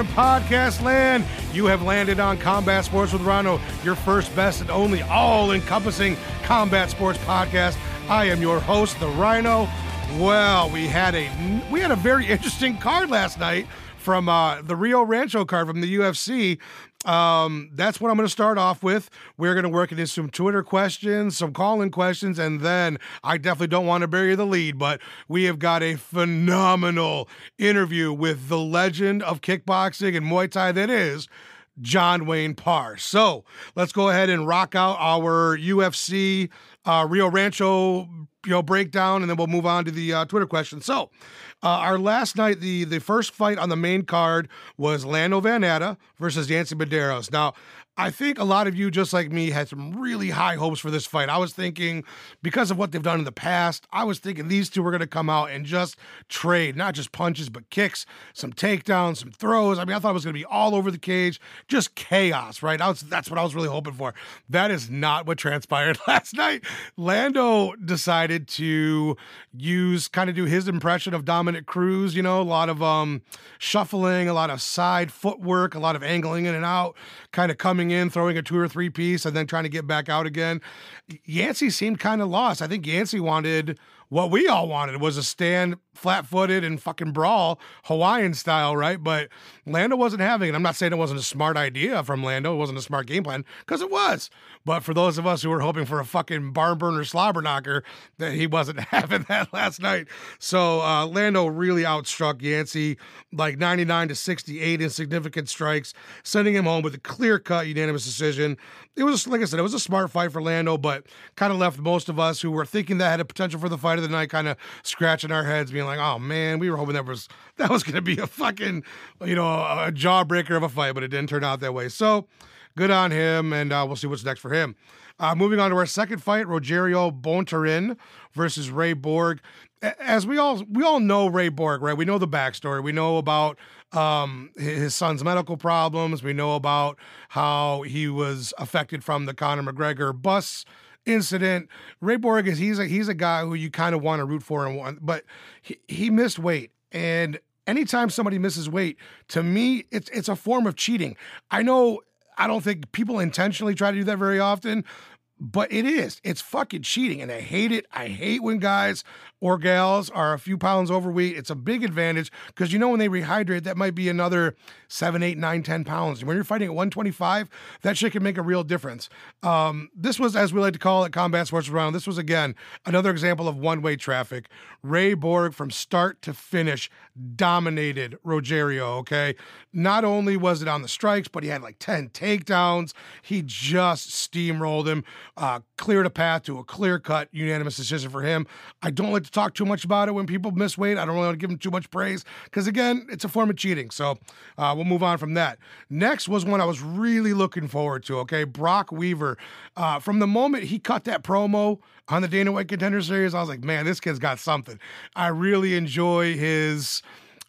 in podcast land? You have landed on Combat Sports with Rhino, your first, best, and only all encompassing combat sports podcast. I am your host, the Rhino. Well, we had a we had a very interesting card last night from uh, the Rio Rancho card from the UFC. Um, that's what I'm going to start off with. We're going to work into some Twitter questions, some call-in questions, and then I definitely don't want to bury the lead, but we have got a phenomenal interview with the legend of kickboxing and Muay Thai that is John Wayne Parr. So let's go ahead and rock out our UFC uh, Rio Rancho you know breakdown, and then we'll move on to the uh, Twitter question. So uh, our last night, the the first fight on the main card was Lando Vannata versus Yancy Medeiros. Now, I think a lot of you, just like me, had some really high hopes for this fight. I was thinking, because of what they've done in the past, I was thinking these two were going to come out and just trade, not just punches, but kicks, some takedowns, some throws. I mean, I thought it was going to be all over the cage, just chaos, right? Was, that's what I was really hoping for. That is not what transpired last night. Lando decided to use, kind of do his impression of Dominick Cruz, you know, a lot of um, shuffling, a lot of side footwork, a lot of angling in and out, kind of coming in, throwing a two or three piece, and then trying to get back out again. Yancy seemed kind of lost. I think Yancy wanted what we all wanted was a stand flat footed and fucking brawl Hawaiian style, right? But Lando wasn't having it. I'm not saying it wasn't a smart idea from Lando. It wasn't a smart game plan because it was. But for those of us who were hoping for a fucking barn burner slobber knocker, that he wasn't having that last night. So uh, Lando really outstruck Yancy like 99 to 68 in significant strikes, sending him home with a clear cut unanimous decision. It was, like I said, it was a smart fight for Lando, but kind of left most of us who were thinking that had a potential for the fight of the night kind of scratching our heads, being like, oh man, we were hoping that was that was gonna be a fucking, you know, a jawbreaker of a fight, but it didn't turn out that way. So good on him, and uh, we'll see what's next for him. Uh, moving on to our second fight, Rogerio Bontorin versus Ray Borg. As we all we all know Ray Borg, right? We know the backstory. We know about um, his son's medical problems. We know about how he was affected from the Conor McGregor bus incident. Ray Borg is he's a he's a guy who you kind of want to root for and want, but he, he missed weight and anytime somebody misses weight, to me, it's it's a form of cheating. I know I don't think people intentionally try to do that very often, but it is. It's fucking cheating, and I hate it. I hate when guys or gals are a few pounds overweight. It's a big advantage because you know when they rehydrate, that might be another seven, eight, nine, ten pounds. And when you're fighting at 125, that shit can make a real difference. Um, this was, as we like to call it, combat sports round. This was again another example of one-way traffic. Ray Borg from start to finish dominated Rogerio. Okay, not only was it on the strikes, but he had like 10 takedowns. He just steamrolled him uh, cleared a path to a clear cut unanimous decision for him. I don't like to talk too much about it when people miss weight. I don't really want to give him too much praise because, again, it's a form of cheating. So uh, we'll move on from that. Next was one I was really looking forward to. Okay, Brock Weaver. Uh, from the moment he cut that promo on the Dana White Contender Series, I was like, man, this kid's got something. I really enjoy his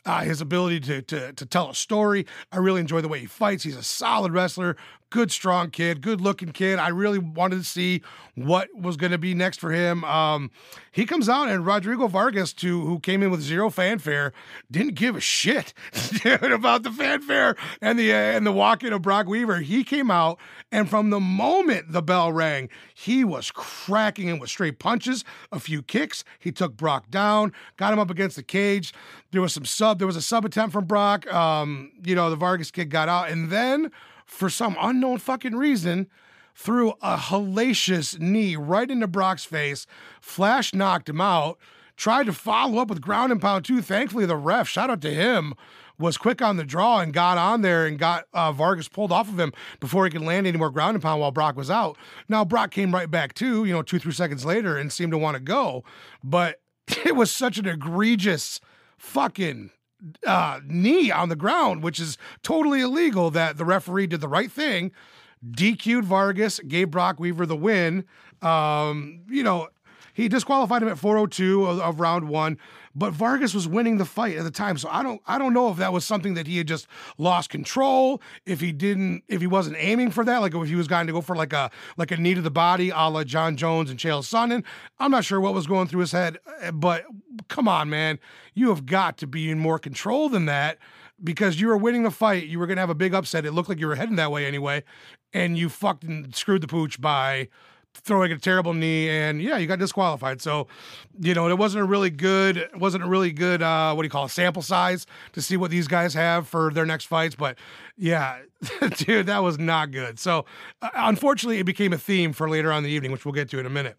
uh, his ability to, to to tell a story. I really enjoy the way he fights. He's a solid wrestler, good, strong kid, good looking kid. I really wanted to see what was going to be next for him. Um, he comes out and Rodrigo Vargas, to who came in with zero fanfare, didn't give a shit about the fanfare and the uh, and the walk in of Brock Weaver. He came out and from the moment the bell rang, he was cracking him with straight punches, a few kicks. He took Brock down, got him up against the cage. There was some sub. There was a sub attempt from Brock. Um, you know, the Vargas kid got out, and then for some unknown fucking reason, threw a hellacious knee right into Brock's face. Flash knocked him out. Tried to follow up with ground and pound too. Thankfully, the ref, shout out to him, was quick on the draw and got on there and got uh, Vargas pulled off of him before he could land any more ground and pound while Brock was out. Now Brock came right back too, you know, two three seconds later and seemed to want to go, but it was such an egregious fucking uh, knee on the ground, which is totally illegal, that the referee did the right thing, DQ'd Vargas, gave Brock Weaver the win. Um, you know, he disqualified him at 402 of, of, round one, but Vargas was winning the fight at the time. So I don't I don't know if that was something that he had just lost control, if he didn't if he wasn't aiming for that, like if he was going to go for like a like a knee to the body, a la Jon Jones and Chael Sonnen. I'm not sure what was going through his head, eh, but come on, man. You have got to be in more control than that because you were winning the fight, you were going to have a big upset. It looked like you were heading that way anyway, and you fucking screwed the pooch by throwing a terrible knee and yeah you got disqualified. So you know it wasn't a really good it wasn't a really good uh what do you call it sample size to see what these guys have for their next fights but yeah dude that was not good. So uh, unfortunately it became a theme for later on in the evening which we'll get to in a minute.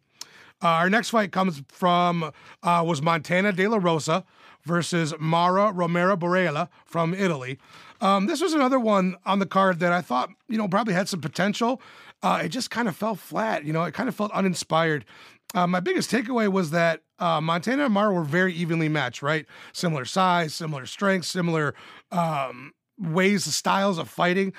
Uh, our next fight comes from uh, was montana de la rosa versus mara romero borella from italy um, this was another one on the card that I thought, you know, probably had some potential. Uh, it just kind of fell flat. You know, it kind of felt uninspired. Uh, my biggest takeaway was that uh, Montana and Mara were very evenly matched, right? Similar size, similar strength, similar um, ways, styles of fighting.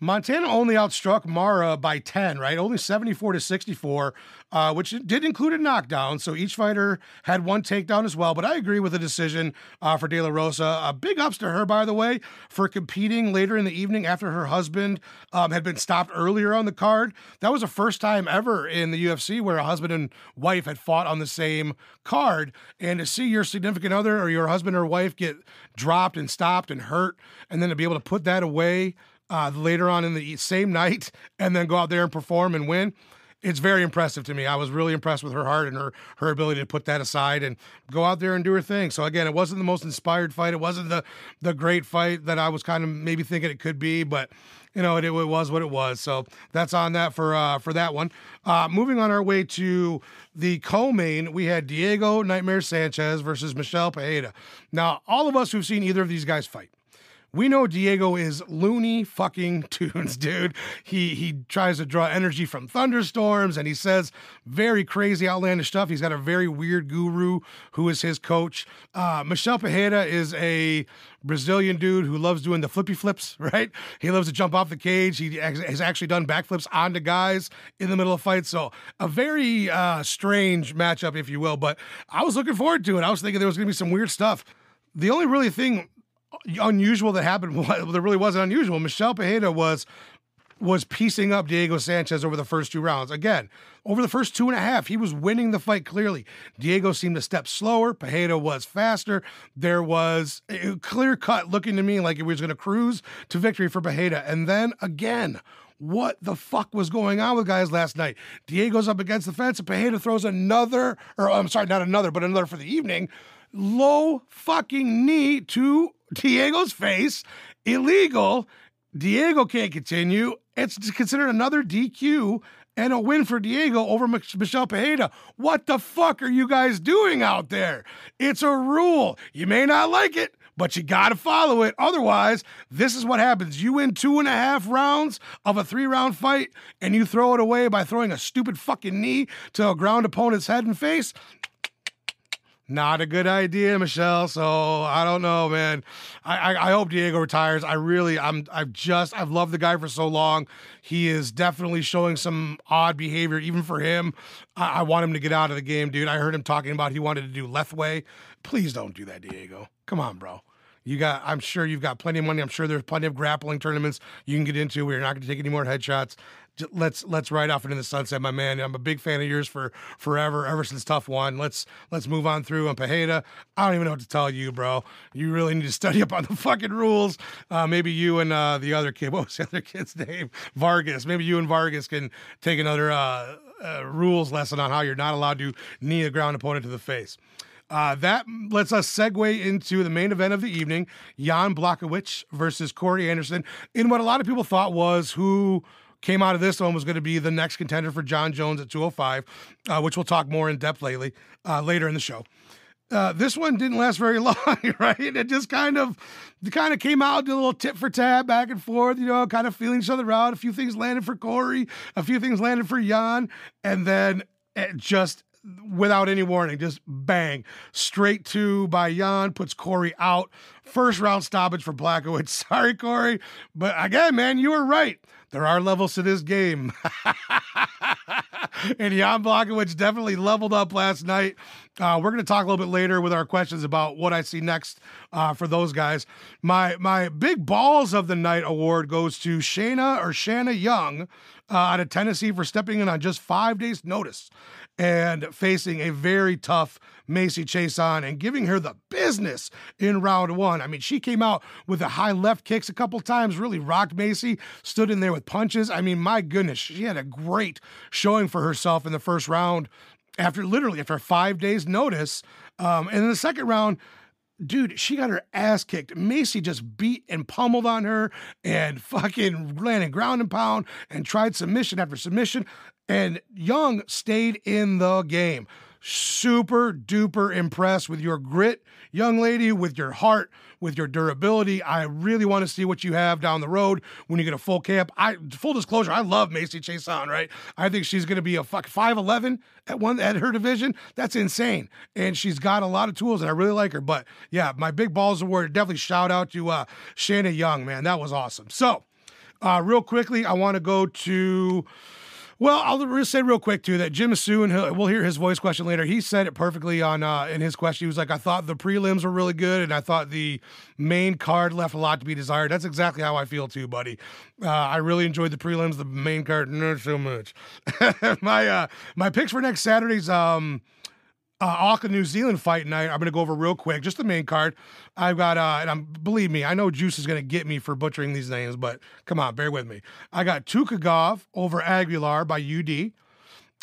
Montana only outstruck Mara by 10, right? Only 74 to 64, uh, which did include a knockdown. So each fighter had one takedown as well. But I agree with the decision uh, for De La Rosa. Uh, big ups to her, by the way, for competing later in the evening after her husband um, had been stopped earlier on the card. That was the first time ever in the UFC where a husband and wife had fought on the same card. And to see your significant other or your husband or wife get dropped and stopped and hurt, and then to be able to put that away uh, later on in the same night and then go out there and perform and win. It's very impressive to me. I was really impressed with her heart and her her ability to put that aside and go out there and do her thing. So again, it wasn't the most inspired fight. It wasn't the the great fight that I was kind of maybe thinking it could be, but you know, it, it was what it was. So that's on that for uh, for that one. Uh, moving on our way to the co-main, we had Diego Nightmare Sanchez versus Michel Pereira. Now, all of us who've seen either of these guys fight we know Diego is loony fucking tunes, dude. He he tries to draw energy from thunderstorms and he says very crazy, outlandish stuff. He's got a very weird guru who is his coach. Uh, Michel Pereira is a Brazilian dude who loves doing the flippy flips, right? He loves to jump off the cage. He has actually done backflips onto guys in the middle of fights. So a very uh, strange matchup, if you will. But I was looking forward to it. I was thinking there was going to be some weird stuff. The only really thing unusual that happened. Well, there really wasn't unusual. Michel Pereira was was piecing up Diego Sanchez over the first two rounds. Again, over the first two and a half, he was winning the fight clearly. Diego seemed to step slower. Pereira was faster. There was a clear cut looking to me like it was going to cruise to victory for Pereira. And then again, what the fuck was going on with guys last night? Diego's up against the fence and Pereira throws another, or I'm sorry, not another, but another for the evening. Low fucking knee to Diego's face. Illegal. Diego can't continue. It's considered another DQ and a win for Diego over Michel Pereira. What the fuck are you guys doing out there? It's a rule. You may not like it, but you got to follow it. Otherwise, this is what happens. You win two and a half rounds of a three round fight and you throw it away by throwing a stupid fucking knee to a ground opponent's head and face. Not a good idea, Michel. So I don't know, man. I, I, I, hope Diego retires. I really, I'm, I've just, I've loved the guy for so long. He is definitely showing some odd behavior, even for him. I, I want him to get out of the game, dude. I heard him talking about he wanted to do Lethwei. Please don't do that, Diego. Come on, bro. You got, I'm sure you've got plenty of money. I'm sure there's plenty of grappling tournaments you can get into where you're not going to take any more headshots let's let's ride off into the sunset, my man. I'm a big fan of yours for forever, ever since Tough One. Let's let's move on through on Pereira. I don't even know what to tell you, bro. You really need to study up on the fucking rules. Uh, maybe you and uh, the other kid, what was the other kid's name? Vargas. Maybe you and Vargas can take another uh, uh rules lesson on how you're not allowed to knee a ground opponent to the face. Uh, that lets us segue into the main event of the evening: Jan Blachowicz versus Corey Anderson in what a lot of people thought was who came out of this one was going to be the next contender for Jon Jones at 205, uh, which we'll talk more in depth lately uh, later in the show. Uh, this one didn't last very long, right? It just kind of, kind of came out, did a little tit for tat, back and forth, you know, kind of feeling each other out. A few things landed for Corey, a few things landed for Jan, and then it just without any warning, just bang, straight to by Jan, puts Corey out. First round stoppage for Blachowicz. Sorry, Corey. But again, man, you were right there are levels to this game. and Jan Blachowicz definitely leveled up last night. Uh, we're going to talk a little bit later with our questions about what I see next uh, for those guys. My my big balls of the night award goes to Shayna or Shanna Young uh, out of Tennessee for stepping in on just five days' notice and facing a very tough Macy Chiasson and giving her the business in round one. I mean, she came out with the high left kicks a couple times, really rocked Macy, stood in there with punches. I mean, my goodness, she had a great showing for herself in the first round after literally after five days' notice. Um, and in the second round, dude, she got her ass kicked. Macy just beat and pummeled on her and fucking landed ground and pound and tried submission after submission. And Young stayed in the game. Super duper impressed with your grit, young lady, with your heart, with your durability. I really want to see what you have down the road when you get a full camp. I full disclosure, I love Macy Chiasson, right? I think she's going to be a fuck 5'11 at one at her division. That's insane. And she's got a lot of tools and I really like her. But yeah, my big balls award, definitely shout out to uh Shanna Young, man. That was awesome. So uh real quickly, I want to go to well, I'll just say real quick too that Jim Sue, and we'll hear his voice question later. He said it perfectly on uh, in his question. He was like, "I thought the prelims were really good, and I thought the main card left a lot to be desired." That's exactly how I feel too, buddy. Uh, I really enjoyed the prelims. The main card, not so much. my uh, my picks for next Saturday's um, uh, Auckland, New Zealand fight night. I'm going to go over real quick, just the main card. I've got, uh, and I'm believe me, I know Juice is going to get me for butchering these names, but come on, bear with me. I got Tukhugov over Aguilar by UD.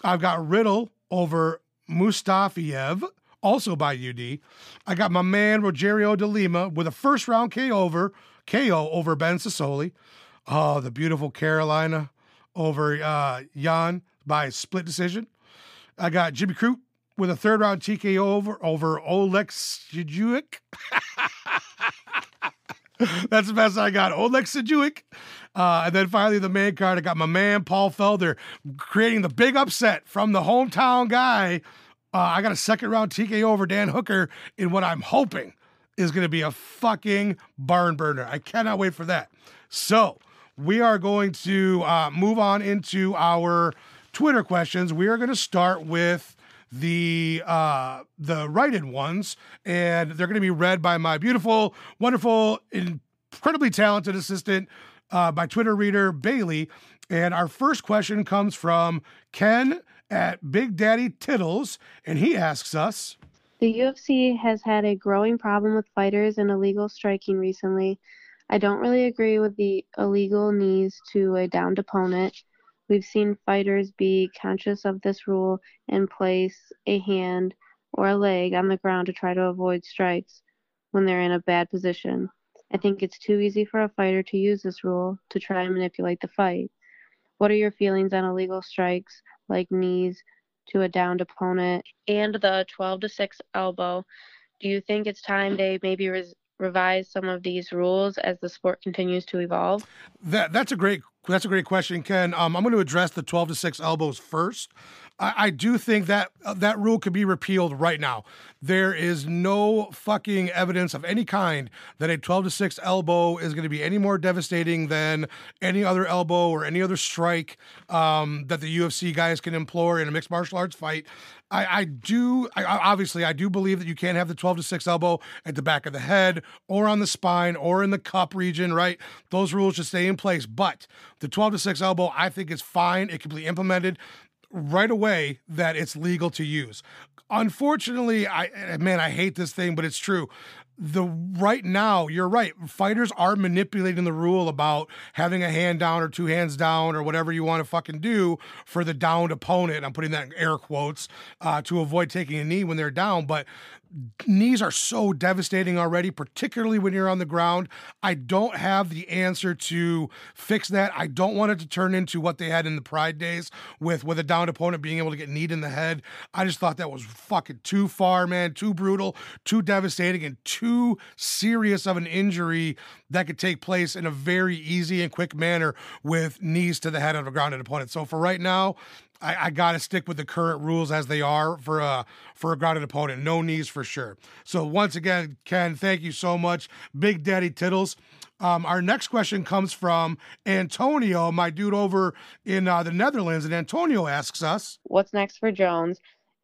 I've got Riddell over Mustafaev, also by UD. I got my man Rogerio de Lima with a first round KO over KO over Ben Sosoli. Oh, the beautiful Karolina over uh, Yan by split decision. I got Jimmy Crute with a third round TKO over over Oleg. That's the best I got. Oleg. Uh, and then finally, the main card, I got my man Paul Felder creating the big upset from the hometown guy. Uh, I got a second round TKO over Dan Hooker in what I'm hoping is going to be a fucking barn burner. I cannot wait for that. So we are going to uh, move on into our Twitter questions. We are going to start with the uh, the write-in ones, and they're going to be read by my beautiful, wonderful, incredibly talented assistant, uh, my Twitter reader Bailey. And our first question comes from Ken at Big Daddy Tittles, and he asks us. The UFC has had a growing problem with fighters and illegal striking recently. I don't really agree with the illegal knees to a downed opponent. We've seen fighters be conscious of this rule and place a hand or a leg on the ground to try to avoid strikes when they're in a bad position. I think it's too easy for a fighter to use this rule to try and manipulate the fight. What are your feelings on illegal strikes like knees to a downed opponent and the 12 to 6 elbow? Do you think it's time they maybe res- revise some of these rules as the sport continues to evolve? That that's a great that's a great question, Ken. Um, I'm going to address the 12 to 6 elbows first. I, I do think that uh, that rule could be repealed right now. There is no fucking evidence of any kind that a 12 to 6 elbow is going to be any more devastating than any other elbow or any other strike um, that the UFC guys can employ in a mixed martial arts fight. I, I do, I, obviously, I do believe that you can't have the 12 to 6 elbow at the back of the head or on the spine or in the cup region, right? Those rules should stay in place. But the 12 to 6 elbow, I think, is fine. It can be implemented right away that it's legal to use. Unfortunately, I man, I hate this thing, but it's true the right now you're right fighters are manipulating the rule about having a hand down or two hands down or whatever you want to fucking do for the downed opponent i'm putting that in air quotes uh, to avoid taking a knee when they're down but knees are so devastating already, particularly when you're on the ground. I don't have the answer to fix that. I don't want it to turn into what they had in the Pride days with with a downed opponent being able to get kneed in the head. I just thought that was fucking too far, man, too brutal, too devastating, and too serious of an injury that could take place in a very easy and quick manner with knees to the head of a grounded opponent. So for right now, I, I got to stick with the current rules as they are for a for a grounded opponent. No knees for sure. So once again, Ken, thank you so much, Big Daddy Tittles. Um, our next question comes from Antonio, my dude over in uh, the Netherlands, and Antonio asks us, "What's next for Jones?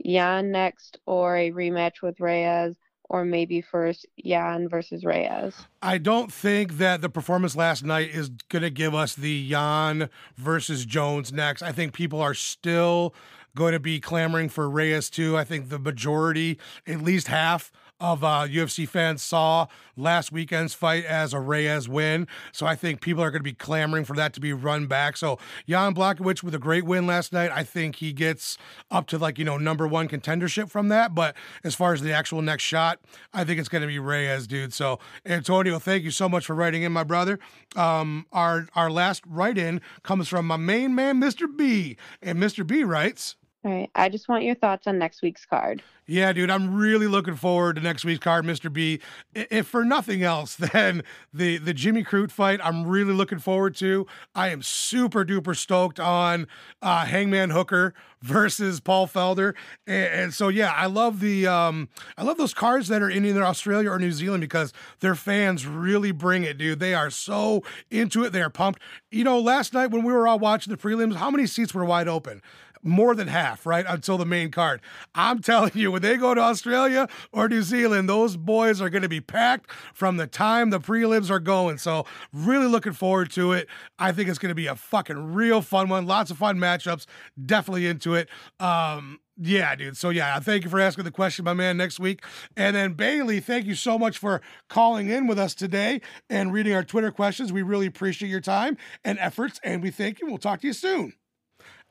Jan next, or a rematch with Reyes, or maybe first Jan versus Reyes. I don't think that the performance last night is going to give us the Jan versus Jones next. I think people are still going to be clamoring for Reyes too. I think the majority, at least half of uh, UFC fans saw last weekend's fight as a Reyes win. So I think people are going to be clamoring for that to be run back. So Jan Blachowicz with a great win last night. I think he gets up to like, you know, number one contendership from that. But as far as the actual next shot, I think it's going to be Reyes, dude. So Antonio, thank you so much for writing in, my brother. Um, our, our last write in comes from my main man, Mr. B. And Mr. B writes, all right. I just want your thoughts on next week's card. Yeah, dude, I'm really looking forward to next week's card, Mr. B. If for nothing else than the the Jimmy Crute fight, I'm really looking forward to. I am super duper stoked on uh, Hangman Hooker versus Paul Felder, and, and, so yeah, I love the um, I love those cards that are in either Australia or New Zealand because their fans really bring it, dude. They are so into it. They are pumped. You know, last night when we were all watching the prelims, how many seats were wide open? More than half, right? Until the main card. I'm telling you, when they go to Australia or New Zealand, those boys are going to be packed from the time the prelims are going. So, really looking forward to it. I think it's going to be a fucking real fun one. Lots of fun matchups. Definitely into it. Um, yeah, dude. So yeah, thank you for asking the question, my man, next week. And then Bailey, thank you so much for calling in with us today and reading our Twitter questions. We really appreciate your time and efforts, and we thank you. We'll talk to you soon.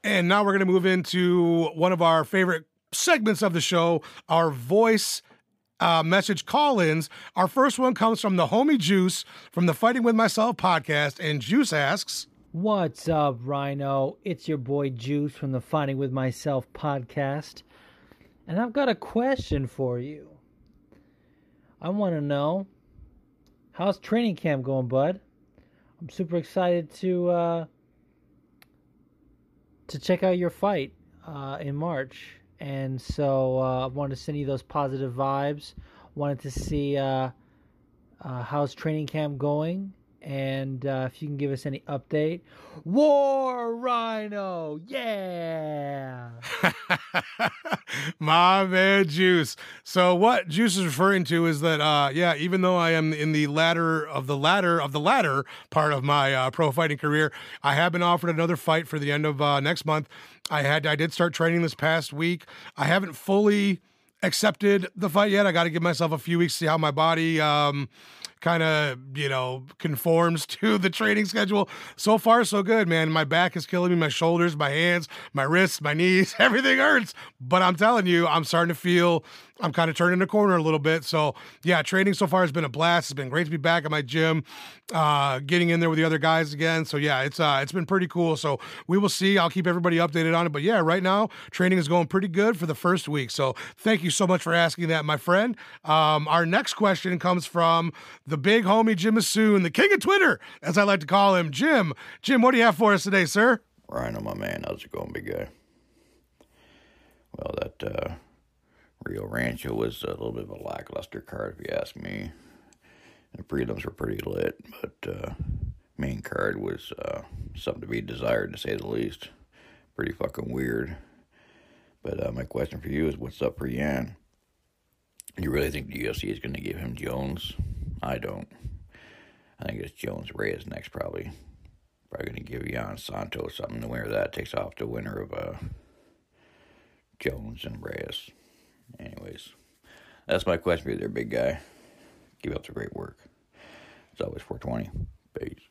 And now we're going to move into one of our favorite segments of the show, our voice uh, message call ins. Our first one comes from the homie Juice from the Fighting With Myself podcast. And Juice asks, What's up, Rhino? It's your boy Juice from the Fighting With Myself podcast. And I've got a question for you. I want to know how's training camp going, bud? I'm super excited to uh, to check out your fight uh, in March. And so uh, I wanted to send you those positive vibes. Wanted to see uh, uh how's training camp going and uh, if you can give us any update. War Rhino, yeah. My man Juice. So what Juice is referring to is that uh yeah, even though I am in the ladder of the ladder of the ladder part of my uh, pro fighting career, I have been offered another fight for the end of uh, next month. I had I did start training this past week. I haven't fully accepted the fight yet. I got to give myself a few weeks to see how my body um kind of, you know, conforms to the training schedule. So far, so good, man. My back is killing me, my shoulders, my hands, my wrists, my knees, everything hurts. But I'm telling you, I'm starting to feel I'm kind of turning the corner a little bit. So yeah, training so far has been a blast. It's been great to be back at my gym, uh, getting in there with the other guys again. So yeah, it's uh, it's been pretty cool. So we will see. I'll keep everybody updated on it. But yeah, right now training is going pretty good for the first week. So thank you so much for asking that, my friend. Um, our next question comes from the big homie Jim Assoon, the king of Twitter, as I like to call him. Jim, Jim, what do you have for us today, sir? Rhino, my man, how's it going, big guy? Well, that uh, Rio Rancho was a little bit of a lackluster card, if you ask me. The prelims were pretty lit, but uh, main card was uh, something to be desired, to say the least. Pretty fucking weird. But uh, my question for you is, what's up for Jan? You really think the UFC is going to give him Jones? I don't. I think it's Jones Reyes next, probably. Probably going to give Jan Santos something. Winner of that takes off the winner of uh, Jones and Reyes. Anyways, that's my question for you there, big guy. Keep up the great work. It's always 420. Peace.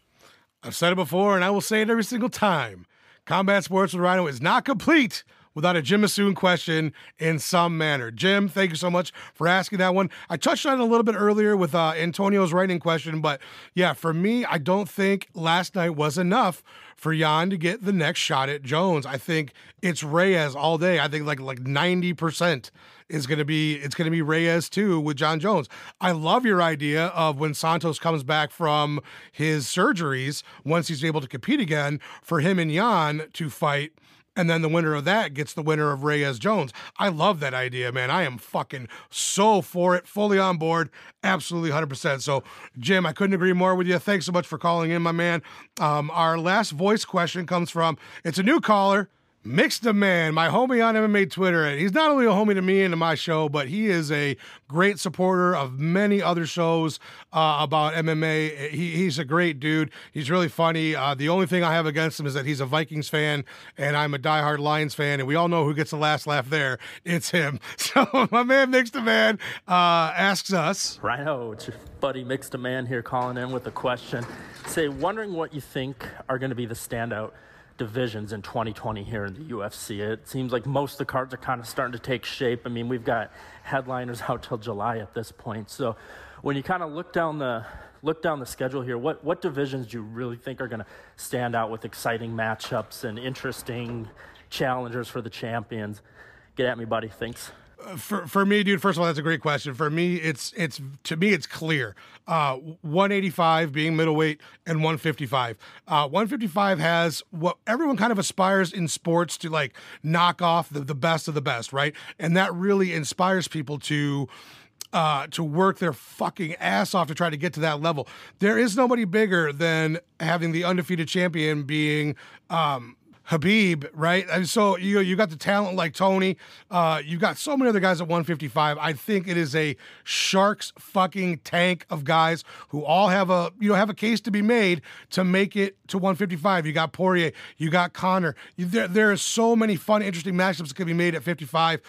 I've said it before, and I will say it every single time. Combat Sports with Rhino is not complete without a Jim Assoon question in some manner. Jim, thank you so much for asking that one. I touched on it a little bit earlier with uh, Antonio's writing question, but yeah, for me, I don't think last night was enough for Jan to get the next shot at Jones. I think it's Reyes all day. I think like like 90% is going to be it's going to be Reyes too with Jon Jones. I love your idea of when Santos comes back from his surgeries once he's able to compete again for him and Jan to fight and then the winner of that gets the winner of Reyes Jones. I love that idea, man. I am fucking so for it, fully on board, absolutely 100%. So, Jim, I couldn't agree more with you. Thanks so much for calling in, my man. Um, our last voice question comes from it's a new caller Mixed a Man, my homie on MMA Twitter. And he's not only a homie to me and to my show, but he is a great supporter of many other shows uh, about MMA. He, he's a great dude. He's really funny. Uh, the only thing I have against him is that he's a Vikings fan and I'm a diehard Lions fan. And we all know who gets the last laugh there. It's him. So my man Mixed a Man uh, asks us. Rhino, it's your buddy Mixed a Man here calling in with a question. Say, wondering what you think are going to be the standout – divisions in 2020 here in the UFC. It seems like most of the cards are kind of starting to take shape. I mean, we've got headliners out till July at this point. So when you kind of look down the look down the schedule here, what what divisions do you really think are going to stand out with exciting matchups and interesting challengers for the champions? Get at me, buddy. Thanks for for me, dude. First of all, that's a great question. For me, it's it's to me, it's clear. Uh, 185 being middleweight and 155. Uh, 155 has what everyone kind of aspires in sports to like knock off the, the best of the best, right? And that really inspires people to uh, to work their fucking ass off to try to get to that level. There is nobody bigger than having the undefeated champion being um, Khabib, right? And so you you got the talent like Tony. Uh, you've got so many other guys at 155. I think it is a sharks fucking tank of guys who all have a you know have a case to be made to make it to 155. You got Poirier, you got Conor. You, there there are so many fun, interesting matchups that could be made at 55.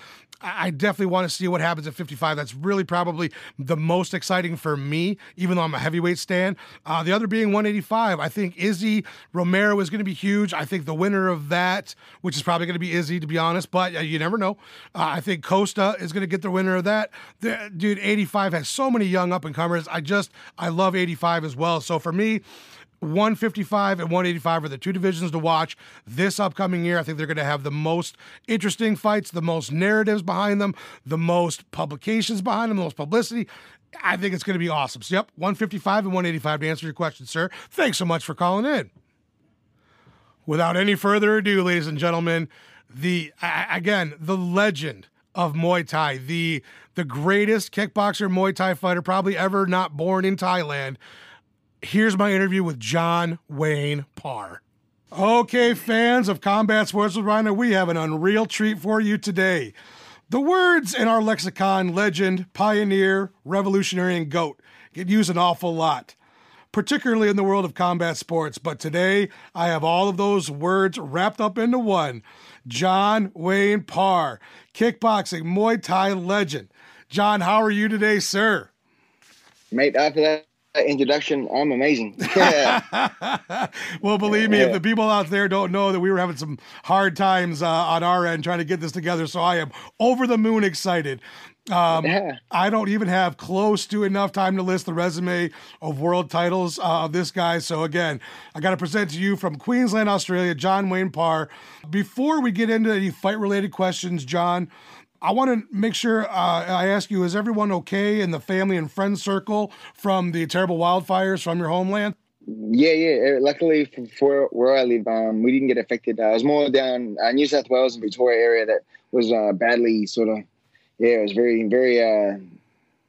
I definitely want to see what happens at 55. That's really probably the most exciting for me, even though I'm a heavyweight stand. Uh, the other being 185. I think Izzy Romero is going to be huge. I think the winner of that, which is probably going to be Izzy, to be honest, but uh, you never know. Uh, I think Costa is going to get the winner of that. The, dude, 85 has so many young up and comers. I just, I love 85 as well. So for me, 155 and 185 are the two divisions to watch this upcoming year. I think they're going to have the most interesting fights, the most narratives behind them, the most publications behind them, the most publicity. I think it's going to be awesome. So, yep, 155 and 185 to answer your question, sir. Thanks so much for calling in. Without any further ado, ladies and gentlemen, the again, the legend of Muay Thai, the the greatest kickboxer Muay Thai fighter probably ever not born in Thailand here's my interview with John Wayne Parr. Okay, fans of Combat Sports with Rhino, we have an unreal treat for you today. The words in our lexicon legend, pioneer, revolutionary, and goat get used an awful lot, particularly in the world of combat sports. But today, I have all of those words wrapped up into one John Wayne Parr, kickboxing, Muay Thai legend. John, how are you today, sir? Mate, after that introduction, I'm amazing. well, believe me, yeah. if the people out there don't know that we were having some hard times uh, on our end trying to get this together, so I am over the moon excited. Um, yeah. I don't even have close to enough time to list the resume of world titles uh, of this guy. So again, I got to present to you from Queensland, Australia, John Wayne Parr. Before we get into any fight-related questions, John, I want to make sure uh, I ask you: Is everyone okay in the family and friend circle from the terrible wildfires from your homeland? Yeah, yeah. Uh, luckily for where I live, um, we didn't get affected. Uh, I was more down uh, New South Wales and Victoria area that was uh, badly sort of. Yeah, it was very, very uh,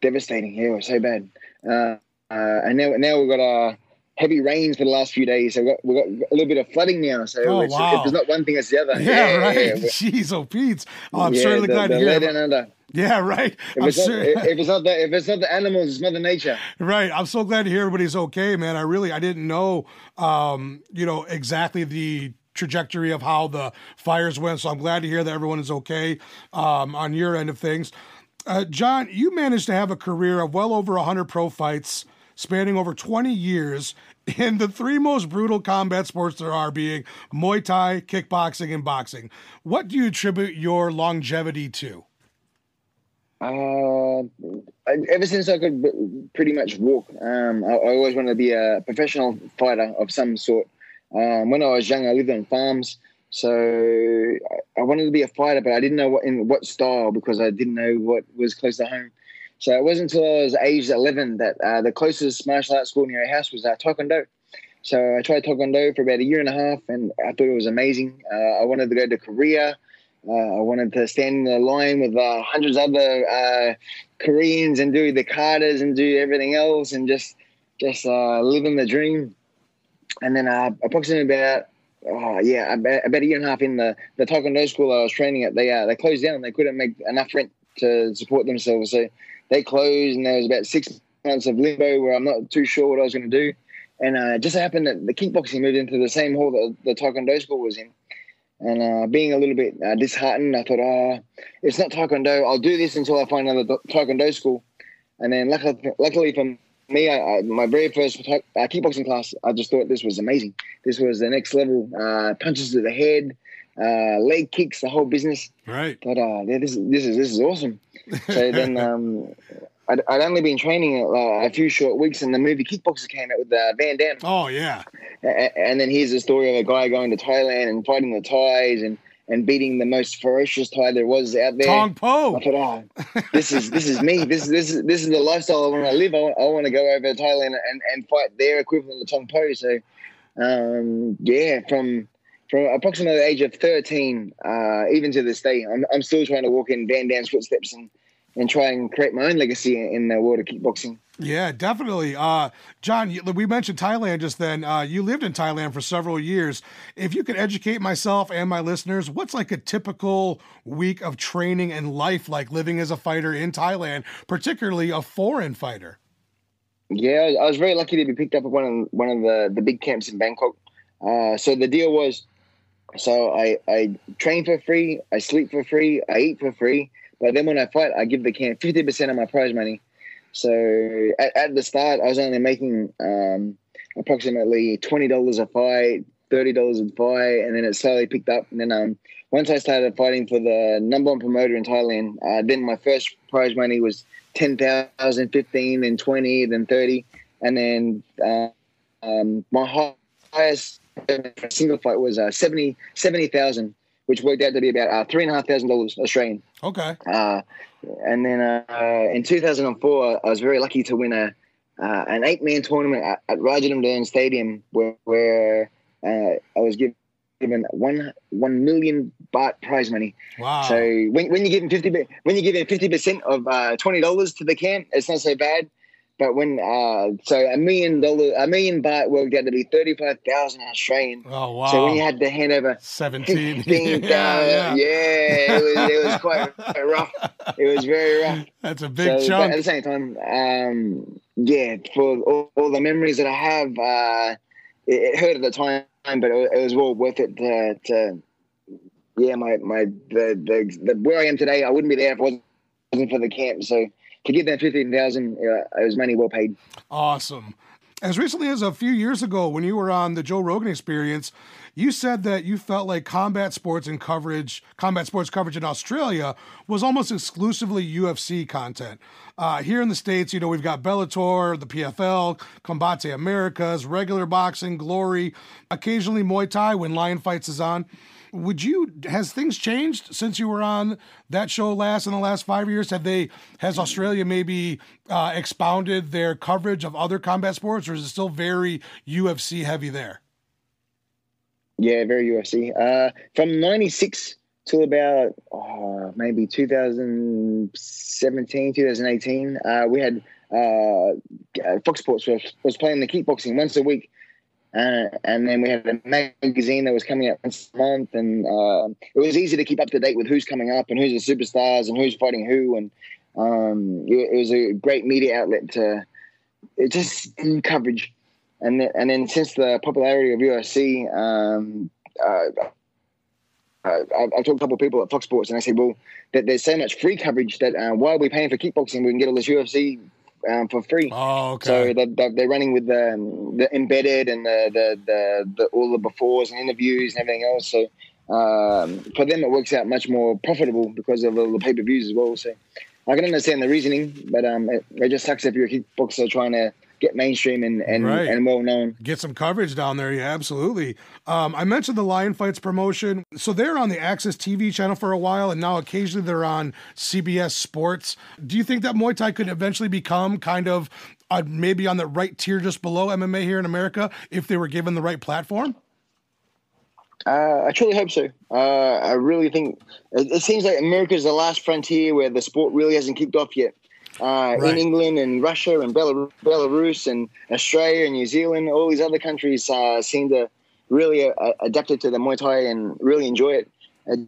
devastating. Yeah, it was so bad. and now, now we've got heavy rains for the last few days. So we've got, we've got a little bit of flooding now. So oh, it's, wow. it's not one thing, it's the other. Yeah, yeah right. Yeah, Jeez, oh, Pete. Oh, I'm yeah, certainly the, glad the to hear under. Yeah, right. If it's, sure. not, if it's, not, the if it's not the animals, it's Mother Nature. Right. I'm so glad to hear everybody's okay, man. I really I didn't know, um, you know, exactly the trajectory of how the fires went. So I'm glad to hear that everyone is okay um, on your end of things. Uh, John, you managed to have a career of well over 100 pro fights spanning over 20 years in the three most brutal combat sports there are being Muay Thai, kickboxing, and boxing. What do you attribute your longevity to? Uh, ever since I could pretty much walk, um, I, I, always wanted to be a professional fighter of some sort. Um, when I was young, I lived on farms, so I wanted to be a fighter, but I didn't know what in what style because I didn't know what was close to home. So it wasn't until I was age 11 that uh, the closest martial arts school near our house was uh, Taekwondo. So I tried Taekwondo for about a year and a half, and I thought it was amazing. Uh, I wanted to go to Korea. Uh, I wanted to stand in the line with uh, hundreds of other uh, Koreans and do the katas and do everything else, and just just living the dream. And then approximately about oh yeah, about, about a year and a half in the the Taekwondo school I was training at, they uh, they closed down. They couldn't make enough rent to support themselves, so they closed. And there was about six months of limbo where I'm not too sure what I was going to do. And uh, it just happened that the kickboxing moved into the same hall that the Taekwondo school was in. And uh, being a little bit uh, disheartened, I thought, oh, it's not Taekwondo. I'll do this until I find another Taekwondo school. And then luckily, luckily for me, I, I, my very first uh, kickboxing class, I just thought this was amazing. This was the next level. Uh, punches to the head, uh, leg kicks, the whole business. Right. But uh, yeah, this, this is this is awesome. So then um, I'd, I'd, only been training uh, a few short weeks, and the movie Kickboxer came out with uh, Van Damme. Oh yeah. And, and then here's the story of a guy going to Thailand and fighting the Thais and and beating the most ferocious Thai there was out there. Tong Po. I thought, oh, this is this is me. This is this is this is the lifestyle I want to live. I want, I want to go over to Thailand and, and fight their equivalent of Tong Po. So, um, yeah, from from approximately the age of 13, uh, even to this day, I'm, I'm still trying to walk in Van Damme's footsteps and and try and create my own legacy in the world of kickboxing. Yeah, definitely. Uh, John, we mentioned Thailand just then. Uh, you lived in Thailand for several years. If you could educate myself and my listeners, what's like a typical week of training and life like living as a fighter in Thailand, particularly a foreign fighter? Yeah, I was very lucky to be picked up at one of one of the, the big camps in Bangkok. Uh, so the deal was, so I I train for free, I sleep for free, I eat for free, but then when I fight, I give the camp fifty percent of my prize money so at, at the start, I was only making um, approximately twenty dollars a fight, thirty dollars a fight, and then it slowly picked up. And then um, once I started fighting for the number one promoter in Thailand, uh, then my first prize money was 10,000, 15, then 20, then 30. And then uh, um, my highest single fight was uh, 70 70,000 which worked out to be about uh, three and a half thousand dollars Australian. Okay. Uh, and then uh, in 2004, I was very lucky to win a uh, an eight man tournament at, at Rajadamnern Stadium, where, where uh, I was given given one one million baht prize money. Wow! So when, when you give fifty when you give him fifty percent of uh, twenty dollars to the camp, it's not so bad. But when uh, so a million dollar a million baht worked out to be thirty five thousand Australian. Oh wow! So when you had to hand over seventeen, yeah, yeah. yeah, it was it was quite rough. It was very rough. That's a big so, chunk. at the same time, um, yeah, for all, all, the memories that I have, uh, it, it, hurt at the time, but it, it was well worth it to, to yeah, my my the, the, the where I am today, I wouldn't be there if it wasn't for the camp. So to get that fifteen thousand, uh, it was money well paid. Awesome. As recently as a few years ago, when you were on the Joe Rogan Experience, you said that you felt like combat sports and coverage, combat sports coverage in Australia, was almost exclusively UFC content. Uh, here in the states, you know, we've got Bellator, the PFL, Combate Americas, regular boxing, Glory, occasionally Muay Thai when Lion Fights is on. Would you has things changed since you were on that show last in the last five years? Have they has Australia maybe uh, expounded their coverage of other combat sports, or is it still very UFC heavy there? Yeah, very UFC. Uh, from '96 to about oh, maybe 2017, 2018, uh, we had uh, Fox Sports was, was playing the kickboxing once a week uh, and then we had a magazine that was coming out once a month, and uh, it was easy to keep up to date with who's coming up and who's the superstars and who's fighting who. And um, it, it, was a great media outlet to it just coverage. And then, and then since the popularity of UFC, um, uh, I've, I've, talked to a couple of people at Fox Sports, and I said, "Well, that there's so much free coverage that uh, why are we paying for kickboxing? We can get all this UFC um, for free. Oh, okay. So they're, they're running with the, um, the embedded and the, the, the, the, all the befores and interviews and everything else. So um, for them, it works out much more profitable because of all the pay per views as well. So I can understand the reasoning, but um, it, it just sucks if you're a kickboxer trying to get mainstream and and, right. and well known. Get some coverage down there. Yeah, absolutely. Um, I mentioned the Lion Fights promotion. So they're on the AXS TV channel for a while, and now occasionally they're on CBS Sports. Do you think that Muay Thai could eventually become kind of uh, maybe on the right tier just below MMA here in America if they were given the right platform? Uh, I truly hope so. Uh, I really think it, it seems like America is the last frontier where the sport really hasn't kicked off yet uh, right. in England and Russia and Belarus and Australia and New Zealand. All these other countries uh, seem to really uh, adapted to the Muay Thai and really enjoy it. it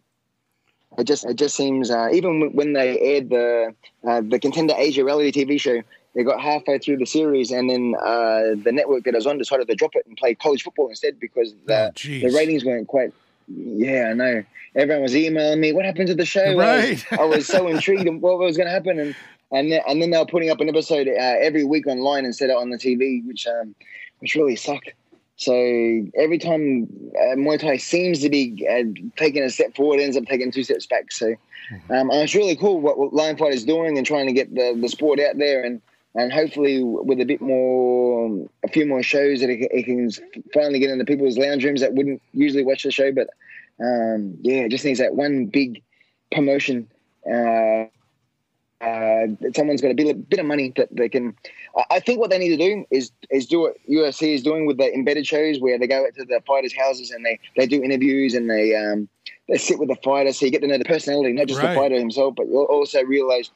it just it just seems uh, even when they aired the uh, the Contender Asia reality TV show, they got halfway through the series, and then uh, the network that I was on decided to drop it and play college football instead because the, Oh, the ratings weren't quite. Yeah, I know. Everyone was emailing me, "What happened to the show?" I was- Right. I was, so intrigued in what was going to happen, and and then, and then they were putting up an episode uh, every week online instead of on the TV, which um, which really sucked. So every time uh, Muay Thai seems to be uh, taking a step forward, it ends up taking two steps back. So um, and it's really cool what, what Lion Fight is doing and trying to get the, the sport out there and and hopefully with a bit more, a few more shows that it, can- it can finally get into people's lounge rooms that wouldn't usually watch the show. But um, yeah, it just needs that one big promotion. Uh, uh, someone's got a bit, bit of money that they can. I- think what they need to do is is do what UFC is doing with the embedded shows, where they go out to the fighters' houses and they, they do interviews and they um, they sit with the fighter, so you get to know the personality, not just Right. the fighter himself, but you also realize,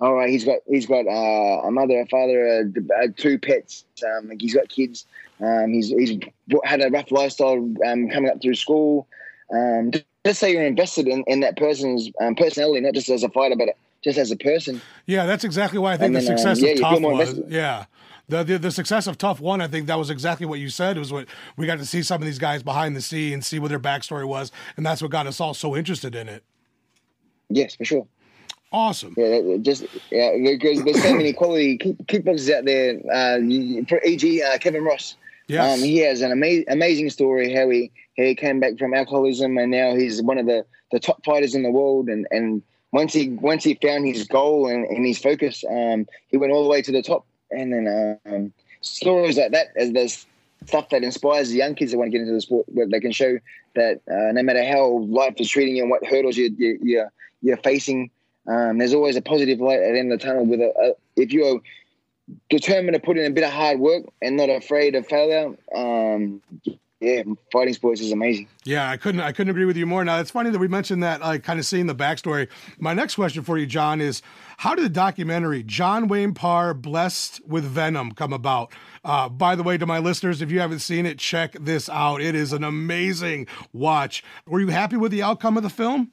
all right, he's got he's got uh, a mother, a father, uh, uh, two pets, um, he's got kids, um, he's he's had a rough lifestyle um, coming up through school. Um, just say you're invested in, in that person's um, personality, not just as a fighter, but just as a person. Yeah, that's exactly why I think And the then, um, success yeah, of Tough was. Yeah. The, the the success of Tough One, I think that was exactly what you said. Was what we got to see some of these guys behind the scenes, and see what their backstory was, and that's what got us all so interested in it. Yes, for sure. Awesome. Yeah, just yeah, because there's so many quality kick, kickboxers out there. Uh, for e.g., uh, Kevin Ross. Yes. Um, he has an ama- amazing story how he he came back from alcoholism and now he's one of the, the top fighters in the world. And, and once he once he found his goal and, and his focus, um, he went all the way to the top. And then um, stories like that, as there's stuff that inspires the young kids that want to get into the sport, where they can show that uh, no matter how life is treating you and what hurdles you, you, you're you're facing, um, there's always a positive light at the end of the tunnel. With a, a if you're determined to put in a bit of hard work and not afraid of failure, um, yeah, fighting sports is amazing. Yeah, I couldn't I couldn't agree with you more. Now it's funny that we mentioned that, like kind of seeing the backstory. My next question for you, John, is how did the documentary John Wayne Parr Blessed with Venom come about? Uh, by the way, to my listeners, if you haven't seen it, check this out. It is an amazing watch. Were you happy with the outcome of the film?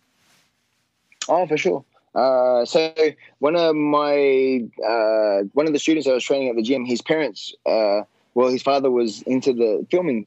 Oh, for sure. Uh, so one of my uh, one of the students I was training at the gym, his parents, uh, well, his father was into the filming,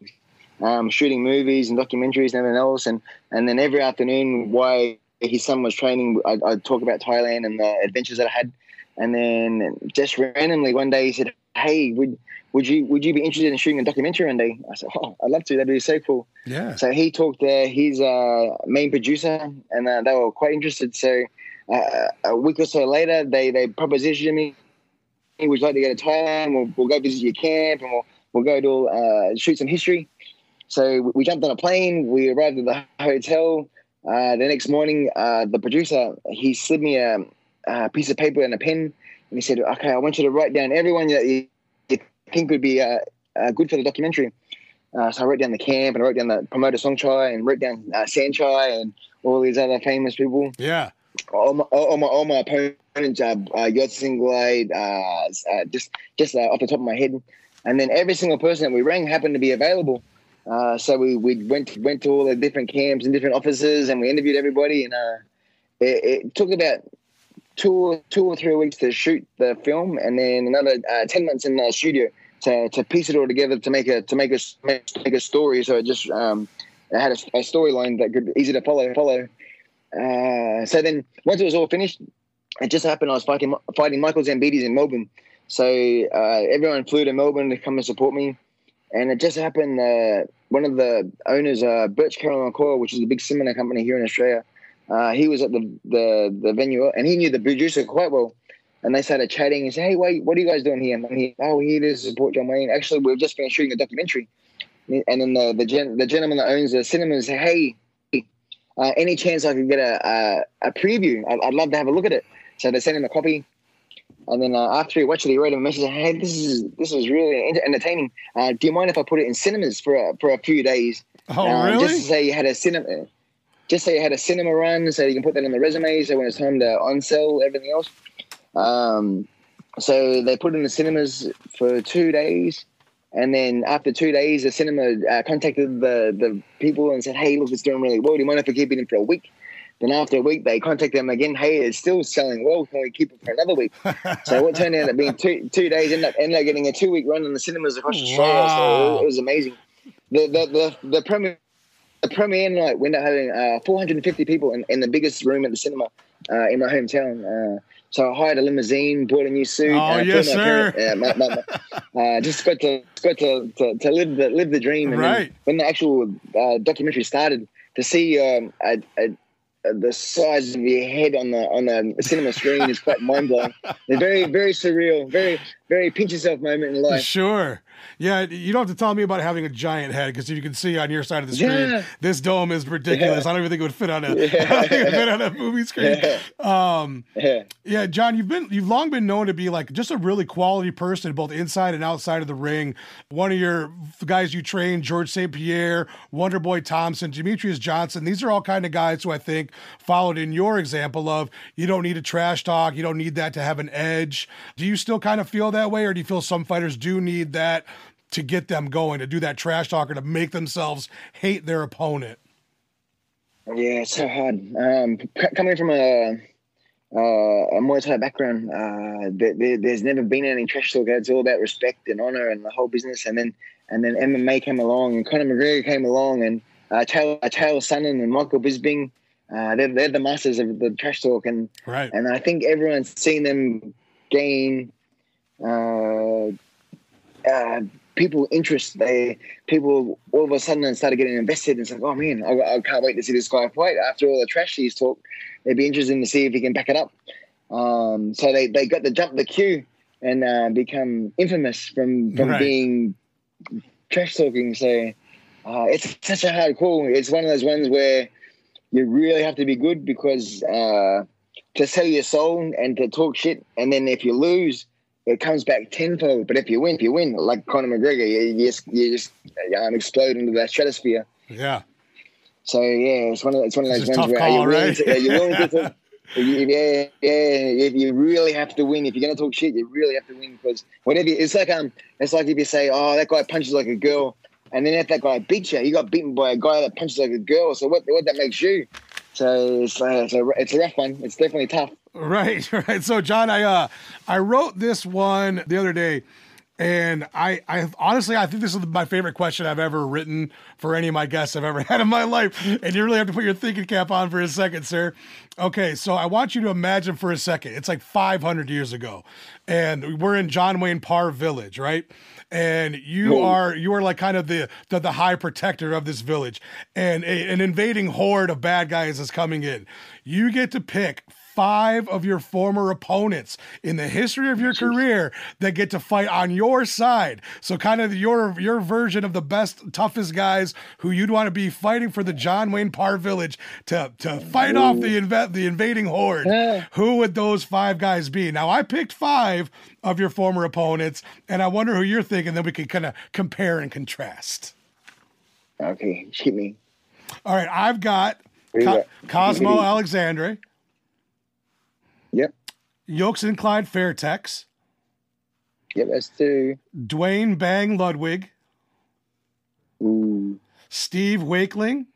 um, shooting movies and documentaries and everything else, and and then every afternoon, while his son was training, I'd, I'd talk about Thailand and the adventures that I had, and then just randomly one day he said, "Hey, would would you would you be interested in shooting a documentary one day?" I said, "Oh, I'd love to. That'd be so cool." Yeah. So he talked to his uh, main producer, and uh, they were quite interested. So uh, a week or so later, they they propositioned me. Would you like to go to Thailand? We'll, we'll go visit your camp, and we'll we'll go to uh, shoot some history. So we- jumped on a plane. We arrived at the hotel. Uh, the next morning, uh, the producer he slid me a, a piece of paper and a pen, and he said, "Okay, I want you to write down everyone that you, you think would be uh, uh, good for the documentary." Uh, so I wrote down the camp and I wrote down the promoter Songchai and wrote down uh, Sanchai and all these other famous people. Yeah. All my all, my all my opponents, uh, uh, uh, uh, just just uh, off the top of my head, and then every single person that we rang happened to be available. Uh, so we, we went went to all the different camps and different offices, and we interviewed everybody. And uh, it, it took about two or two or three weeks to shoot the film, and then another uh, ten months in the studio to, to piece it all together to make a to make a make, make a story. So it just um, it had a, a storyline that could be easy to follow follow. Uh, so then once it was all finished, it just happened. I was fighting fighting Michael Zambidis in Melbourne. So uh, everyone flew to Melbourne to come and support me, and it just happened. Uh, one of the owners, uh, Birch Carroll and Coyle, which is a big seminar company here in Australia, uh, he was at the, the the venue, and he knew the producer quite well. And they started chatting and said, "Hey, wait, what are you guys doing here?" And he, "Oh, here to support John Wayne. Actually, we've just finished shooting a documentary." And then the the, gen- the gentleman that owns the cinema said, "Hey, uh, any chance I could get a a, a preview? I'd, I'd love to have a look at it." So they sent him a copy, and then uh, after he watched it, he wrote him a message. Hey, this is this is really entertaining. Uh, do you mind if I put it in cinemas for a, for a few days? Oh, Um, really? Just to say you had a cinema, just say you had a cinema run, so you can put that on the resume. So when it's time to on sell everything else, um, so they put it in the cinemas for two days, And then after two days, the cinema uh, contacted the, the people and said, hey, look, it's doing really well. Do you mind if we keep it in for a week? Then after a week, they contacted them again. Hey, it's still selling well. Can we keep it for another week? so what turned out to be two two days ended up, ended up getting a two week run in the cinemas across Australia. Wow. So it was amazing. The the the, the premiere the premiere night we ended up having uh, 450 people in, in the biggest room at the cinema uh, in my hometown. Uh, so I hired a limousine, bought a new suit. Oh, uh, yes, sir. parent- uh, my- my- uh, just got to got to, to, to live the live the dream. And Right. when the actual uh, documentary started, to see um, a, a, the size of your head on the on the cinema screen is quite mind blowing. Very very surreal, very very pinch yourself moment in life. Sure. Yeah, you don't have to tell me about having a giant head because you can see on your side of the screen, Yeah. this dome is ridiculous. Yeah. I don't even think it would fit on a, I don't think it would fit on a movie screen. Um, Yeah. yeah, John, you've been you've long been known to be like just a really quality person, both inside and outside of the ring. One of your guys you trained, George St. Pierre, Wonder Boy Thompson, Demetrious Johnson. These are all kind of guys who I think followed in your example of you don't need a trash talk, you don't need that to have an edge. Do you still kind of feel that way, or do you feel some fighters do need that to get them going, to do that trash talker, to make themselves hate their opponent? Yeah, it's so hard. Um, coming from a uh, a Muay Thai background, uh, there, there, there's never been any trash talk. It's all about respect and honor and the whole business. And then and then MMA came along, and Conor McGregor came along, and uh, Taylor, uh, Taylor Sonnen and Michael Bisping. Uh, they're, they're the masters of the trash talk, and Right. and I think everyone's seen them gain uh, uh, people interest. They people all of a sudden started getting invested. It's like, oh man, I, I can't wait to see this guy fight. After all the trash he's talked, it'd be interesting to see if he can back it up. Um, so they, they got to jump the queue and uh, become infamous from from Right. being trash talking. So uh, it's such a hard call. It's one of those ones where you really have to be good because uh, to sell your soul and to talk shit, and then if you lose, it comes back tenfold. But if you win, if you win, like Conor McGregor, you, you just you just um, explode into that stratosphere. Yeah. So yeah, it's one of it's one of those ones where call, are you willing right? to, are willing to talk, you- yeah, yeah, you, you really have to win. If you're gonna talk shit, you really have to win because whatever. you- It's like um, it's like if you say, oh, that guy punches like a girl, and then if that guy beats you, you got beaten by a guy that punches like a girl. So what what that makes you? So it's uh, it's a it's a rough one. It's definitely tough. Right, right. So, John, I uh, I wrote this one the other day, and I, I honestly, I think this is my favorite question I've ever written for any of my guests I've ever had in my life. And you really have to put your thinking cap on for a second, sir. Okay, so I want you to imagine for a second. It's like 500 years ago, and we're in John Wayne Parr Village, right? And you are you are like kind of the the, the high protector of this village, and a, an invading horde of bad guys is coming in. You get to pick five of your former opponents in the history of your career that get to fight on your side. So kind of your your version of the best toughest guys who you'd want to be fighting for the John Wayne Parr Village to to fight off the inv- the invading horde. who would those five guys be? Now I picked five of your former opponents and I wonder who you're thinking then we can kind of compare and contrast. Okay, hit me. All right, I've got Co- Cosmo Alexandre, Yodsanklai Fairtex, yep. That's two. Duane Bang Ludwig, Ooh, Steve Wakeling,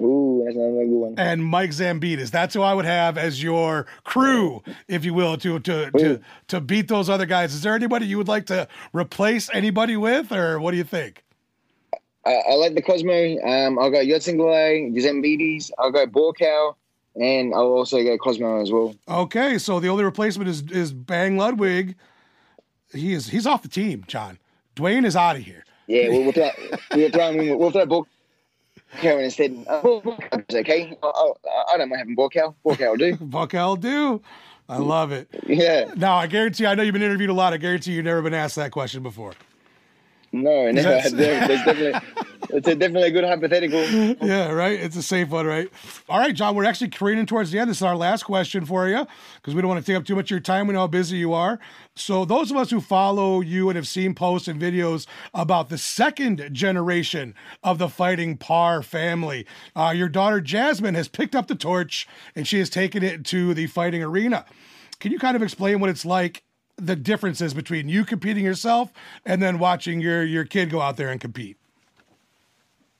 ooh. That's another good one. and Mike Zambidis. That's who I would have as your crew, if you will, to to to, Ooh. to beat those other guys. Is there anybody you would like to replace anybody with, or what do you think? I, I like the Cosmo. Um, I'll go Yodsanklai, Zambidis. I'll go Buakaw, and I'll also go Cosmo as well. Okay, so the only replacement is is Bang Ludwig. He is he's off the team, John. Duane is out of here. Yeah, we'll, we'll throw we'll throw him, we'll throw Buakaw in instead. Uh, okay. I, I, I don't mind having Buakaw. Buakaw will do. Buck L do. I love it. Yeah. Now I guarantee I know you've been interviewed a lot. I guarantee you've never been asked that question before. No, never. There's definitely it's a definitely a good hypothetical. Yeah, right. It's a safe one, right? All right, John. We're actually careening towards the end. This is our last question for you because we don't want to take up too much of your time. We know how busy you are. So, those of us who follow you and have seen posts and videos about the second generation of the Fighting Parr family, uh, your daughter Jasmine has picked up the torch and she has taken it to the fighting arena. Can you kind of explain what it's like the differences between you competing yourself and then watching your your kid go out there and compete.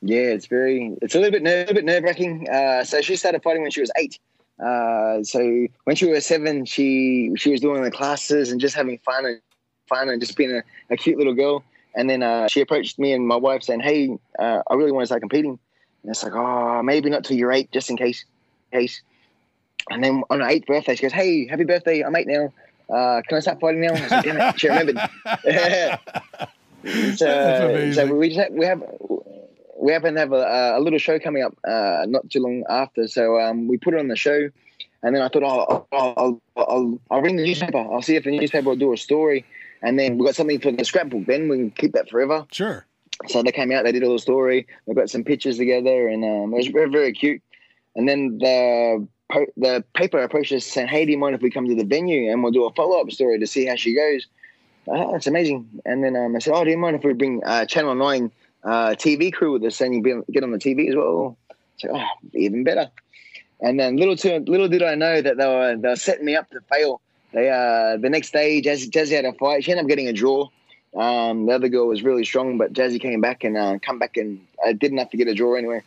Yeah, it's very, it's a little bit, a little bit nerve wracking. Uh, so she started fighting when she was eight. Uh, so when she was seven, she she was doing the classes and just having fun and fun and just being a, a cute little girl. And then uh, she approached me and my wife saying, "Hey, uh, I really want to start competing." And it's like, "Oh, maybe not till you're eight, just in case." case. And then on her eighth birthday, she goes, "Hey, happy birthday! I'm eight now. Uh, can I start fighting now?" Like, "Damn it!" She remembered. so, so we just have, we have we happen to have a, a little show coming up uh, not too long after. So um, we put it on the show, and then I thought, oh, I'll, I'll, I'll, I'll ring the newspaper. I'll see if the newspaper will do a story, and then we got something for the scrapbook. Then we can keep that forever. Sure. So they came out, they did a little story. We got some pictures together, and um, it was very, very cute. And then the the paper approached us saying, "Hey, do you mind if we come to the venue and we'll do a follow up story to see how she goes?" Oh, that's amazing. And then um, I said, "Oh, do you mind if we bring uh, Channel Nine uh, TV crew with us and you get on the TV as well. So, oh, even better. And then little too, little did I know that they were they were setting me up to fail. They uh, the next day, Jazzy, Jazzy had a fight. She ended up getting a draw. Um, the other girl was really strong, but Jazzy came back and uh, come back and I did enough to get a draw anyway.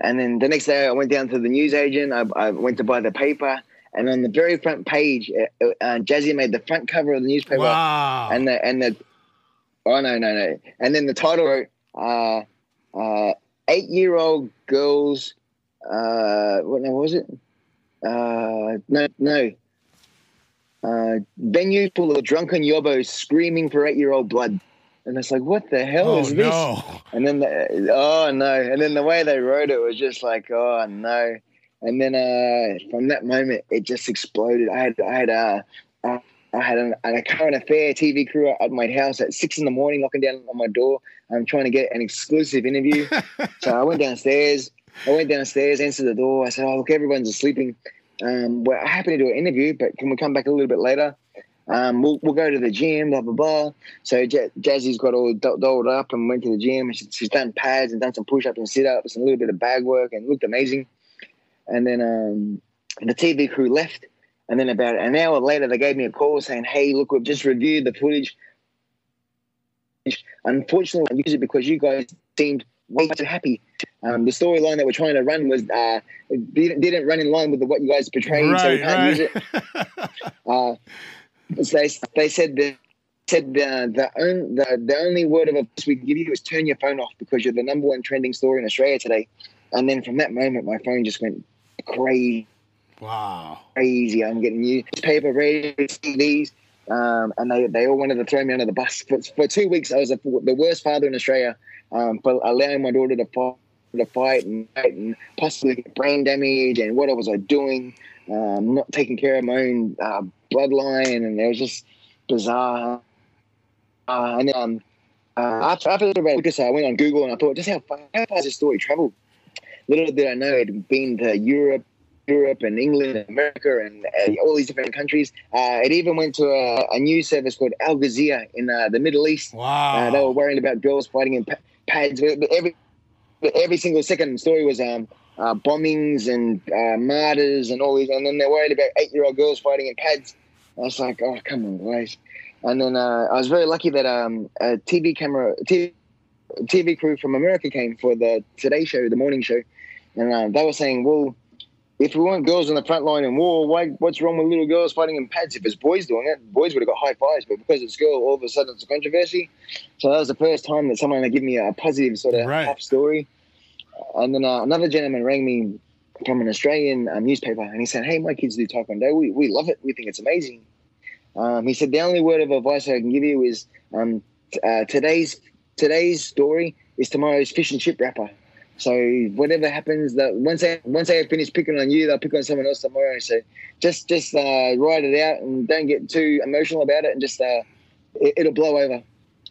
And then the next day, I went down to the newsagent. I, I went to buy the paper, and on the very front page, uh, uh, Jazzy made the front cover of the newspaper. Wow. And the and the Oh no, no, no. And then the title wrote uh, uh, eight year old girls uh, what name was it? Uh, no, no. Uh, venue full of drunken yobos screaming for eight year old blood. And it's like, what the hell oh, is this? No. And then, the, oh no. And then the way they wrote it was just like, oh no. And then uh, from that moment, it just exploded. I had, I had, uh, uh I had an, a current affair TV crew at my house at six in the morning, knocking down on my door. I'm trying to get an exclusive interview. so I went downstairs. I went downstairs, answered the door. I said, "Oh, look, everyone's sleeping. Um, we're happy to do an interview, but can we come back a little bit later? Um, we'll, we'll go to the gym, blah blah blah." So J- Jazzy's got all dolled up and went to the gym. She, she's done pads and done some push-ups and sit-ups and a little bit of bag work and looked amazing. And then um, the TV crew left and then about an hour later, they gave me a call saying, "Hey, look, we've just reviewed the footage. Unfortunately, I use it because you guys seemed way too happy. Um, the storyline that we're trying to run was uh, didn't, didn't run in line with the, what you guys portrayed, right, so we can't right. use it." uh, so they they said that said the the, on, the the only word of advice we can give you is turn your phone off because you're the number one trending story in Australia today. And then from that moment, my phone just went crazy Wow. Crazy. I'm getting newspaper, radio, TVs. Um, and they, they all wanted to throw me under the bus. For, for two weeks, I was a, the worst father in Australia um, for allowing my daughter to fight, to fight and, and possibly get brain damage and what I was I doing, um, not taking care of my own uh, bloodline. And it was just bizarre. Uh, and then um, uh, after, after about Lucas, I went on Google and I thought, just how how far has this story traveled? Little did I know it had been to Europe, Europe and England and America and uh, all these different countries. Uh, it even went to a, a, news service called Al Jazeera in uh, the Middle East. Wow. Uh, they were worrying about girls fighting in pads. Every every single second story was um, uh, bombings and uh, martyrs and all these. And then they're worried about eight year old girls fighting in pads. I was like, oh, come on, guys. And then I was very lucky that um, a TV camera, TV, TV crew from America came for the Today Show, the morning show. And they were saying, well, if we want girls on the front line in war, why? What's wrong with little girls fighting in pads? If it's boys doing it, boys would have got high fives. But because it's girl, all of a sudden it's a controversy. So that was the first time that someone had given me a positive sort of right. half story. And then uh, another gentleman rang me from an Australian um, newspaper, and he said, "Hey, my kids do taekwondo. We we love it. We think it's amazing." Um, he said, "The only word of advice I can give you is um, t- uh, today's today's story is tomorrow's fish and chip wrapper." So whatever happens, that once I once I finish picking on you, they'll pick on someone else tomorrow. So just just uh, write it out and don't get too emotional about it, and just uh, it, will blow over.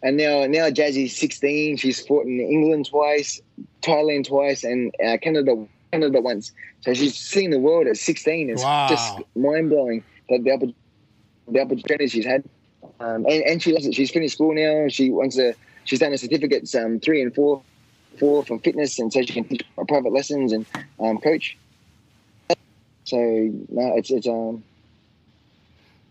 And now now Jazzy's 16. She's fought in England twice, Thailand twice, and uh, Canada Canada once. So she's seen the world at 16. It's wow. just mind blowing that the the opportunity she's had. Um, and, and she loves it. She's finished school now. She wants to. She's done her certificates um, three and four for from fitness, and so she can teach private lessons and um, coach. So no, it's it's um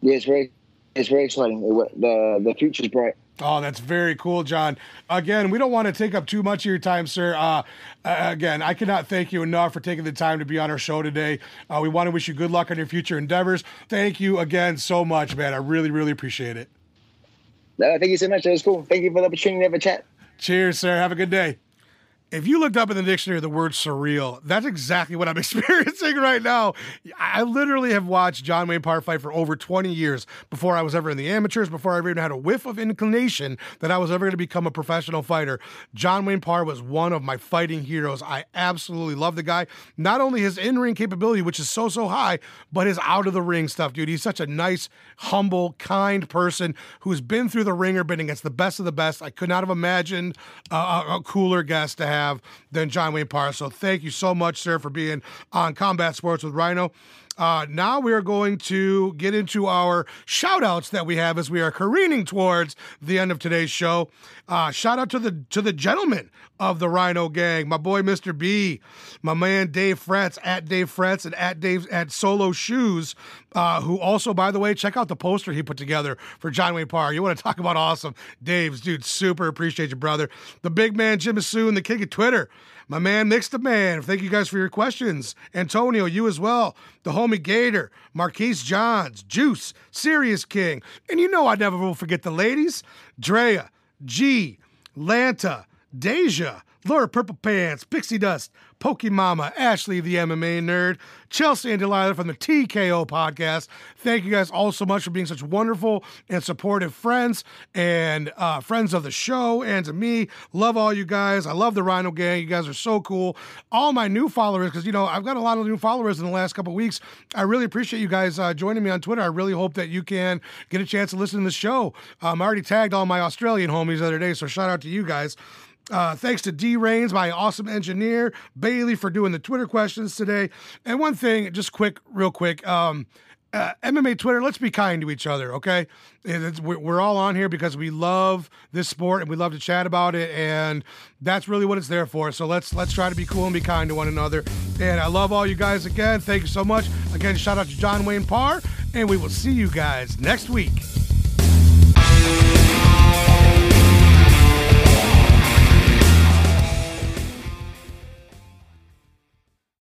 yeah, it's very it's very exciting. The the future's bright. Oh, that's very cool, John. Again, we don't want to take up too much of your time, sir. Uh, again, I cannot thank you enough for taking the time to be on our show today. Uh, we want to wish you good luck on your future endeavors. Thank you again so much, man. I really, really appreciate it. No, thank you so much. That was cool. Thank you for the opportunity to have a chat. Cheers, sir. Have a good day if you looked up in the dictionary the word surreal, that's exactly what I'm experiencing right now. I literally have watched John Wayne Parr fight for over 20 years before I was ever in the amateurs, before I ever even had a whiff of inclination that I was ever going to become a professional fighter. John Wayne Parr was one of my fighting heroes. I absolutely love the guy. Not only his in ring capability, which is so, so high, but his out of the ring stuff, dude. He's such a nice, humble, kind person who's been through the ringer, been against the best of the best. I could not have imagined a, a cooler guest to have have than John Wayne Parr. So thank you so much, sir, for being on Combat Sports with Rhino. Uh, now we are going to get into our shout outs that we have as we are careening towards the end of today's show. Uh, shout out to the to the gentlemen of the Rhino Gang, my boy Mr. B, my man Dave Fretz at Dave Fretz and at Dave at Solo Shoes, uh, who also, by the way, check out the poster he put together for John Wayne Parr. You want to talk about awesome, Dave's dude, super appreciate you, brother. The big man Jim Asoon, the king of Twitter. My man, Mixed Man. Thank you guys for your questions. Antonio, you as well. The homie Gator, Marquise Johns, Juice, Serious King. And you know I never will forget the ladies. Drea, G, Lanta, Deja, Laura Purple Pants, Pixie Dust, Pokemama, Ashley the MMA nerd, Chelsea and Delilah from the TKO podcast. Thank you guys all so much for being such wonderful and supportive friends and uh, friends of the show and to me. Love all you guys. I love the Rhino Gang. You guys are so cool. All my new followers, because you know I've got a lot of new followers in the last couple weeks. I really appreciate you guys uh, joining me on Twitter. I really hope that you can get a chance to listen to the show. Um, I already tagged all my Australian homies the other day, so shout out to you guys. Uh, thanks to D Rains, my awesome engineer, Bailey for doing the Twitter questions today. And one thing, just quick, real quick. Um, uh, MMA Twitter, let's be kind to each other, okay? We're, we're all on here because we love this sport and we love to chat about it, and that's really what it's there for. So let's let's try to be cool and be kind to one another. And I love all you guys again. Thank you so much. Again, shout out to John Wayne Parr, and we will see you guys next week.